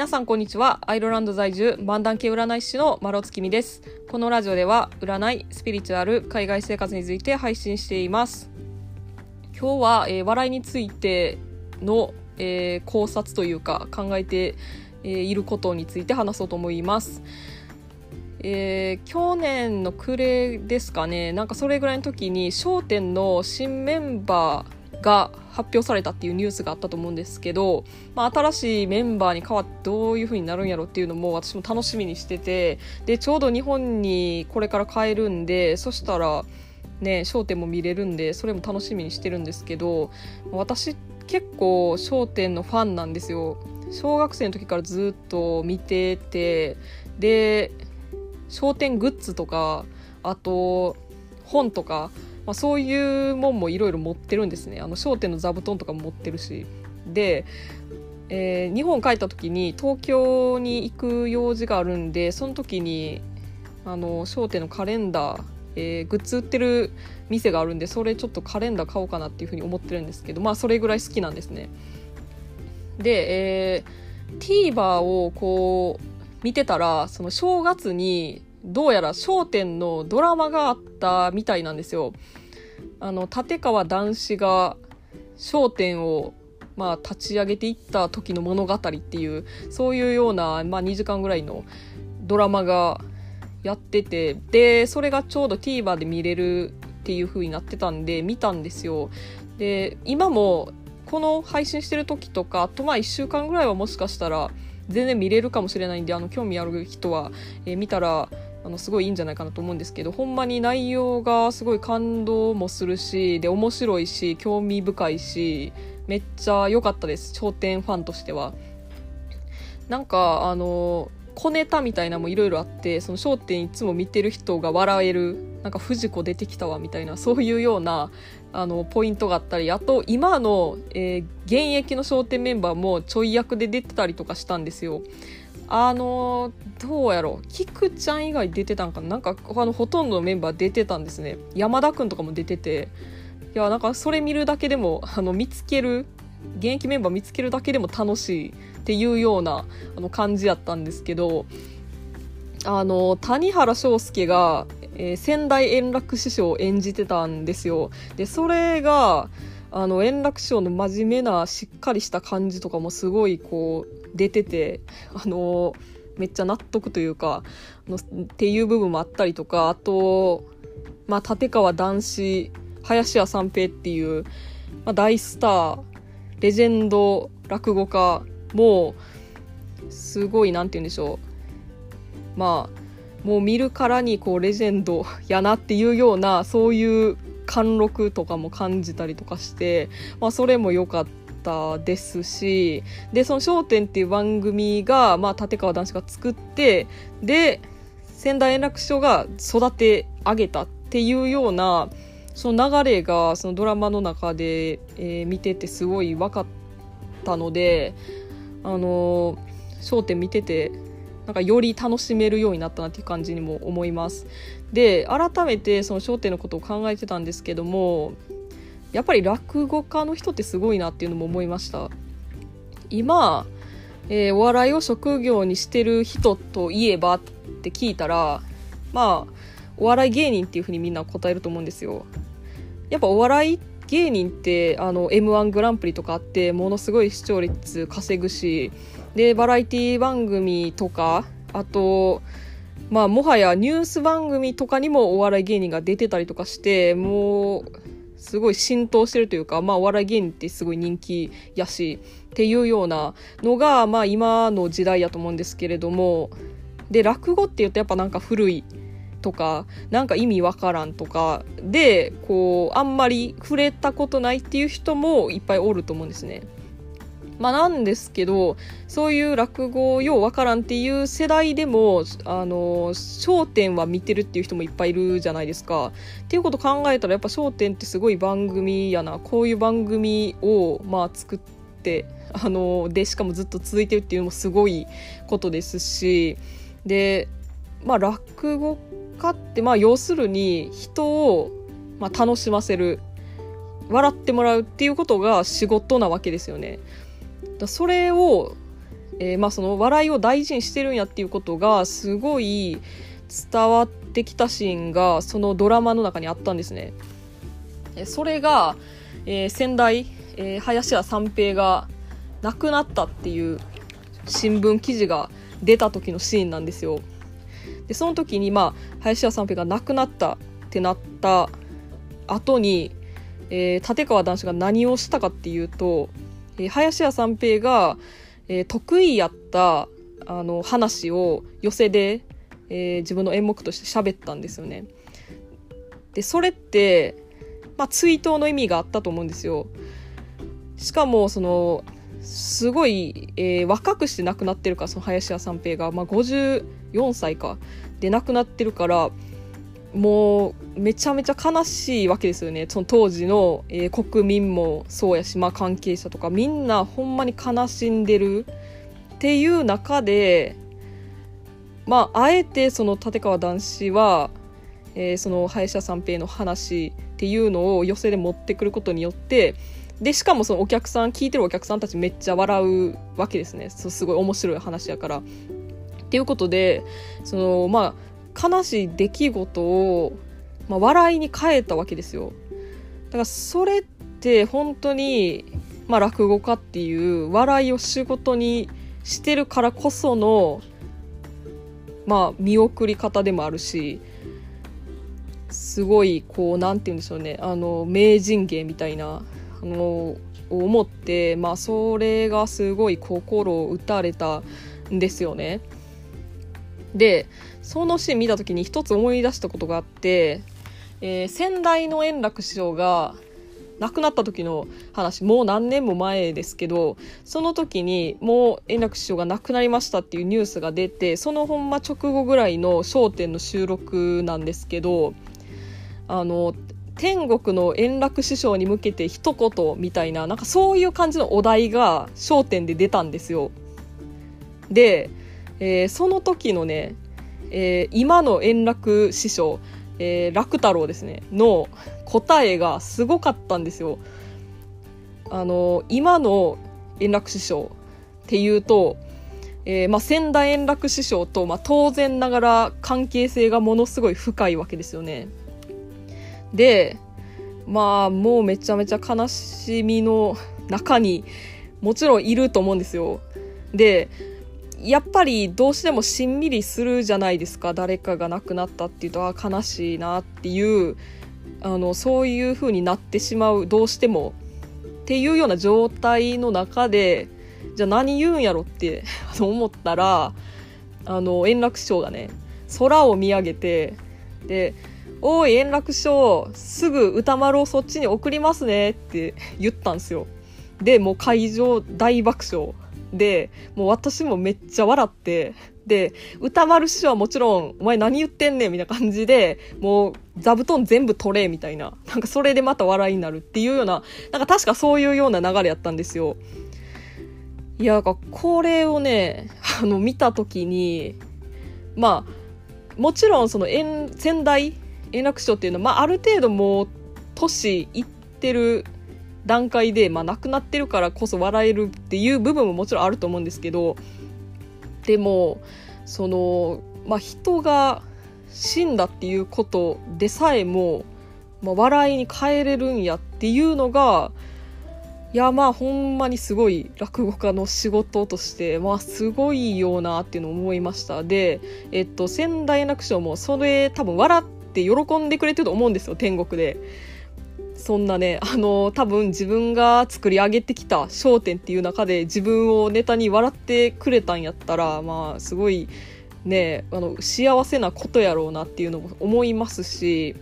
皆さんこんにちは。アイルランド在住漫談系占い師の丸尾月見です。このラジオでは占いスピリチュアル海外生活について配信しています。今日は、えー、笑いについての、えー、考察というか考えて、えー、いることについて話そうと思います。えー、去年の暮れですかね。なんかそれぐらいの時に『笑点』の新メンバーが発表されたっていうニュースがあったと思うんですけど、まあ、新しいメンバーに変わってどういう風になるんやろっていうのも私も楽しみにしててでちょうど日本にこれから帰るんでそしたらね『笑点』も見れるんでそれも楽しみにしてるんですけど私結構『笑点』のファンなんですよ。小学生の時からずっと見ててで『笑点』グッズとかあと本とかまあ、そういうもんもいろいろ持ってるんですね。あの商店の座布団とかも持ってるし。で、えー、日本帰った時に東京に行く用事があるんでその時にあの商店のカレンダーえー、グッズ売ってる店があるんでそれちょっとカレンダー買おうかなっていうふうに思ってるんですけどまあそれぐらい好きなんですね。で、えー、TVer をこう見てたらその正月にどうやら『笑点』のドラマがあったみたいなんですよ。あの立川談志が『笑点』をまあ、立ち上げていった時の物語っていうそういうような、まあ、2時間ぐらいのドラマがやっててでそれがちょうど TVer で見れるっていう風になってたんで見たんですよで今もこの配信してる時とかあとまあ1週間ぐらいはもしかしたら全然見れるかもしれないんであの興味ある人は、えー、見たらあのすごいいいんじゃないかなと思うんですけどほんまに内容がすごい感動もするしで面白いし興味深いしめっちゃ良かったです頂点ファンとしては。なんかあの小ネタみたいなのもいろいろあってその『笑点』いつも見てる人が笑えるなんか藤子出てきたわみたいなそういうようなあのポイントがあったりあと今の、えー、現役の『笑点』メンバーもちょい役で出てたりとかしたんですよ。あのどうやろう？菊ちゃん以外出てたんかな？なんかあのほとんどのメンバー出てたんですね。山田君とかも出てて。いやなんかそれ見るだけでもあの見つける現役メンバー見つけるだけでも楽しいっていうようなあの感じやったんですけどあの谷原章介が、えー、仙台円楽師匠を演じてたんですよ。でそれがあの円楽師匠の真面目なしっかりした感じとかもすごいこう出ててあのめっちゃ納得というかのっていう部分もあったりとかあと、まあ、立川談志林家三平っていう、まあ、大スターレジェンド落語家もすごいなんて言うんでしょう。まあもう見るからにこうレジェンド やなっていうようなそういう貫禄とかも感じたりとかして、まあ、それも良かったたですしでその『笑点』っていう番組が、まあ、立川談志が作ってで仙台円楽師匠が育て上げたっていうようなその流れがそのドラマの中で、えー、見ててすごい分かったのであの『笑点』見ててなんかより楽しめるようになったなっていう感じにも思います。で改めてその『笑点』のことを考えてたんですけどもやっぱり落語家の人ってすごいなっていうのも思いました。今、えー、お笑いを職業にしてる人といえばって聞いたらまあお笑い芸人っていうふうにみんな答えると思うんですよ。やっぱお笑い芸人ってあの m 1グランプリとかあってものすごい視聴率稼ぐしでバラエティ番組とかあとまあもはやニュース番組とかにもお笑い芸人が出てたりとかしてもうすごい浸透してるというか、まあ、お笑い芸人ってすごい人気やしっていうようなのが、まあ、今の時代やと思うんですけれどもで落語っていうとやっぱなんか古いとかなんか意味わからんとかでこうあんまり触れたことないっていう人もいっぱいおると思うんですね。まあ、なんですけどそういう落語ようわからんっていう世代でも「あの笑点」は見てるっていう人もいっぱいいるじゃないですか。っていうこと考えたらやっぱ『笑点』ってすごい番組やなこういう番組をまあ作って あのでしかもずっと続いてるっていうのもすごいことですしでまあ落語家ってまあ要するに人をまあ楽しませる笑ってもらうっていうことが仕事なわけですよね。だそれをえー、まあその笑いを大事にしてるんやっていうことがすごい伝わってきたシーンがそのドラマの中にあったんですね。それが、えー、先代、えー、林家三平が亡くなったっていう新聞記事が出た時のシーンなんですよ。でその時にまあ林家三平が亡くなったってなった後に、えー、立川談志が何をしたかっていうと、えー、林家三平が、えー、得意やったあの話を寄せで、えー、自分の演目として喋ったんですよね。でそれって、まあ、追悼の意味があったと思うんですよ。しかもそのすごい、えー、若くして亡くなってるからその林家三平が、まあ、54歳かで亡くなってるからもうめちゃめちゃ悲しいわけですよねその当時の、えー、国民もそうやし、まあ、関係者とかみんなほんまに悲しんでるっていう中でまああえてその立川談志は、えー、その林家三平の話っていうのを寄せで持ってくることによってでしかもそのお客さん聞いてるお客さんたちめっちゃ笑うわけですねすごい面白い話やから。っていうことでそのまあ悲しい出来事を、まあ、笑いに変えたわけですよ。だからそれって本当に、まあ、落語家っていう笑いを仕事にしてるからこそのまあ見送り方でもあるしすごいこうなんて言うんでしょうねあの名人芸みたいなあの思ってまあそれがすごい心を打たれたんですよね。でそのシーン見た時に一つ思い出したことがあって、えー、先代の円楽師匠が亡くなった時の話もう何年も前ですけどその時にもう円楽師匠が亡くなりましたっていうニュースが出てそのほんま直後ぐらいの『笑点』の収録なんですけどあの天国の円楽師匠に向けて一言みたいななんかそういう感じのお題が『笑点』で出たんですよ。でえー、その時のね、えー、今の円楽師匠、えー、楽太郎ですねの答えがすごかったんですよ。あの今の円楽師匠っていうと、えーまあ、仙台円楽師匠と、まあ、当然ながら関係性がものすごい深いわけですよね。でまあもうめちゃめちゃ悲しみの中にもちろんいると思うんですよ。でやっぱりどうしてもしんみりするじゃないですか誰かが亡くなったっていうとあ悲しいなっていうあのそういう風になってしまうどうしてもっていうような状態の中でじゃあ何言うんやろって 思ったらあの円楽師匠がね空を見上げてで「おい円楽師匠すぐ歌丸をそっちに送りますね」って言ったんですよ。でもう会場大爆笑で、もう私もめっちゃ笑って、で、歌丸師匠はもちろん、お前何言ってんねんみたいな感じで、もう座布団全部取れみたいな、なんかそれでまた笑いになるっていうような、なんか確かそういうような流れやったんですよ。いや、これをね、あの、見た時に、まあ、もちろんその先代、円楽師匠っていうのは、まあ、ある程度もう、年いってる段階で、まあ、亡くなってるからこそ笑えるっていう部分ももちろんあると思うんですけどでもその、まあ、人が死んだっていうことでさえも、まあ、笑いに変えれるんやっていうのがいやまあほんまにすごい落語家の仕事としてまあすごいようなっていうのを思いました。でえっと仙台楽章もそれ多分笑って喜んでくれてると思うんですよ天国で。そんなね、あの、多分自分が作り上げてきた焦点っていう中で自分をネタに笑ってくれたんやったら、まあ、すごいね、あの、幸せなことやろうなっていうのも思いますし、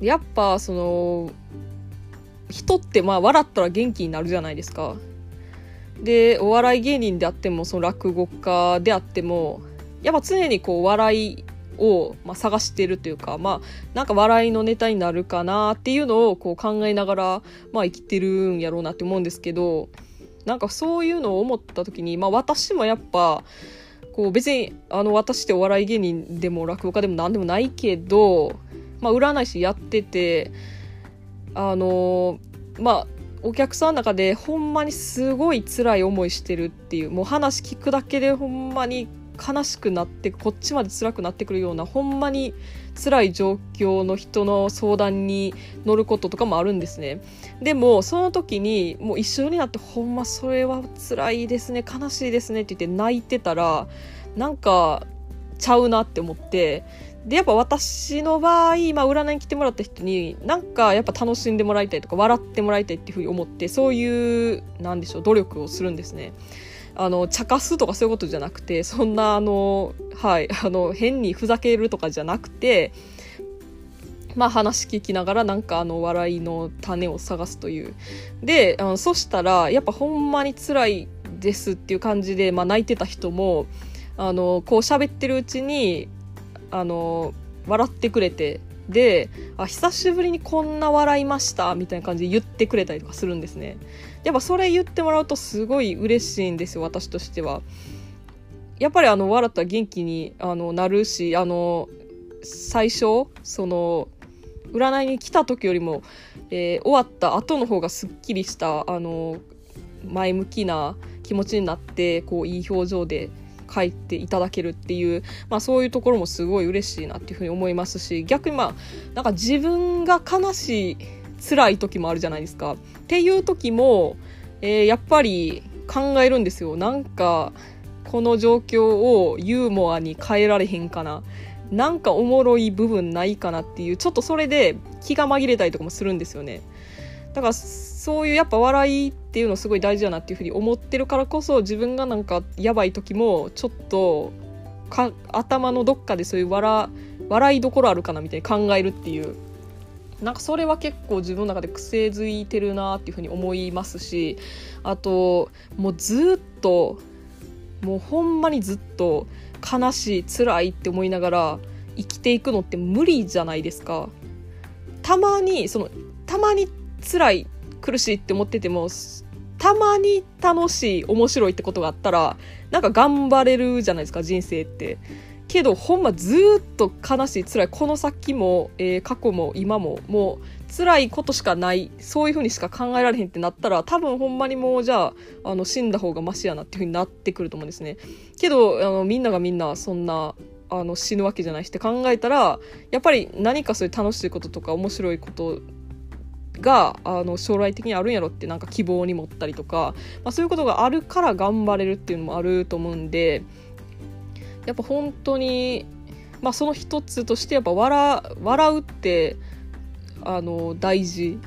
やっぱ、その、人ってまあ笑ったら元気になるじゃないですか。で、お笑い芸人であっても、その落語家であっても、やっぱ常にこう笑いを、まあ、探してるというか、まあ、なんか笑いのネタになるかなっていうのをこう考えながら、まあ、生きてるんやろうなって思うんですけど、なんかそういうのを思った時に、まあ、私もやっぱ、こう別に、あの、私ってお笑い芸人でも落語家でも何でもないけど、まあ、占い師やってて、あの、まあ、お客さんの中でほんまにすごい辛い思いしてるっていうもう話聞くだけでほんまに悲しくなってこっちまで辛くなってくるようなほんまに辛い状況の人の相談に乗ることとかもあるんですねでもその時にもう一緒になってほんまそれは辛いですね悲しいですねって言って泣いてたらなんかちゃうなって思ってでやっぱ私の場合、まあ、占いに来てもらった人になんかやっぱ楽しんでもらいたいとか笑ってもらいたいっていうふうに思ってそういうなんでしょう努力をするんですね。あの茶化すとかそういうことじゃなくてそんなあのはいあの変にふざけるとかじゃなくてまあ話聞きながらなんかあの笑いの種を探すという。であのそしたらやっぱほんまに辛いですっていう感じで、まあ、泣いてた人もあのこう喋ってるうちにあの笑ってくれてであ久しぶりにこんな笑いましたみたいな感じで言ってくれたりとかするんですね。やっぱそれ言ってもらうとすごい嬉しいんですよ私としては。やっぱりあの笑ったら元気にあのなるしあの最初その占いに来た時よりも、えー、終わった後の方がすっきりしたあの前向きな気持ちになってこういい表情で書いていただけるっていう、まあ、そういうところもすごい嬉しいなっていうふうに思いますし逆にまあなんか自分が悲しい辛い時もあるじゃないですか。っていう時も、えー、やっぱり考えるんですよ。なんかこの状況をユーモアに変えられへんかな。なんかおもろい部分ないかなっていうちょっとそれで気が紛れたりとかもするんですよね。だからそういうやっぱ笑いっていうのすごい大事だなっていうふうに思ってるからこそ自分がなんかやばい時もちょっと頭のどっかでそういう笑笑いどころあるかなみたいに考えるっていうなんかそれは結構自分の中で癖づいてるなっていうふうに思いますしあともうずっともうほんまにずっと悲しい辛いって思いながら生きていくのって無理じゃないですか。たまにそのたまに辛い苦しいって思っててもたまに楽しい面白いってことがあったらなんか頑張れるじゃないですか人生って。けどほんまずっと悲しい辛いこの先も、えー、過去も今ももう辛いことしかないそういう風にしか考えられへんってなったら多分ほんまにもうじゃああの死んだ方がマシやなっていう風になってくると思うんですね。けどあのみんながみんなそんなあの死ぬわけじゃないしって考えたらやっぱり何かそういう楽しいこととか面白いことがあの将来的にあるんやろってなんか希望に持ったりとか、まあ、そういうことがあるから頑張れるっていうのもあると思うんでやっぱ本当に、まあ、その一つとしてやっぱ笑笑うってあの大事。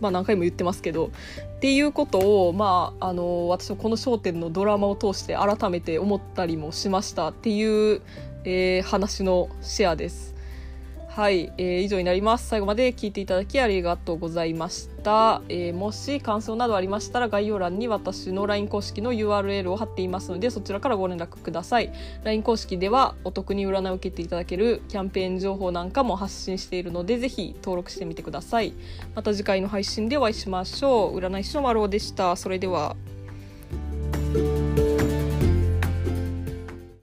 まあ何回も言ってますけどっていうことを、まあ、あの私はこの『笑点』のドラマを通して改めて思ったりもしましたっていう、えー、話のシェアです。はい、えー、以上になります。最後まで聞いていただきありがとうございました。えー、もし感想などありましたら概要欄に私の LINE 公式の URL を貼っていますのでそちらからご連絡ください。LINE 公式ではお得に占いを受けていただけるキャンペーン情報なんかも発信しているのでぜひ登録してみてください。また次回の配信でお会いしましょう。占い師の丸尾でした。それでは。